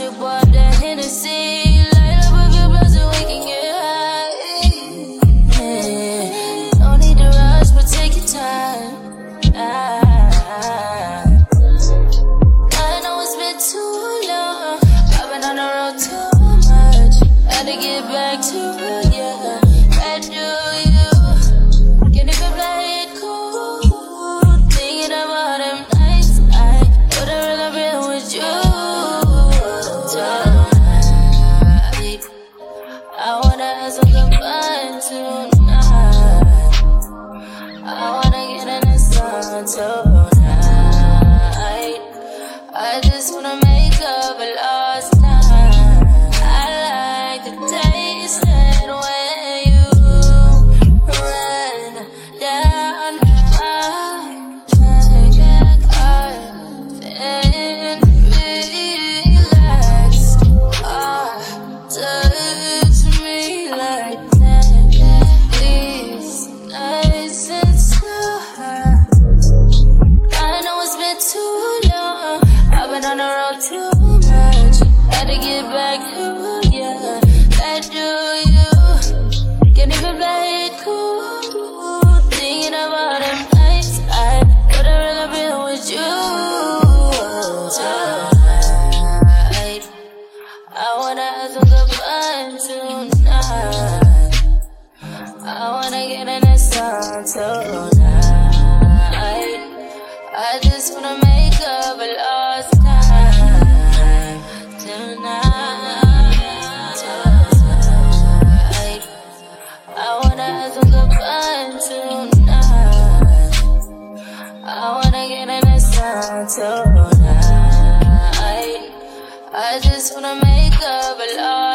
you, boy. getting this on tonight. I just wanna make up a lost time tonight. I wanna have some good fun tonight. I wanna get in this on tonight. I just wanna make up a lost.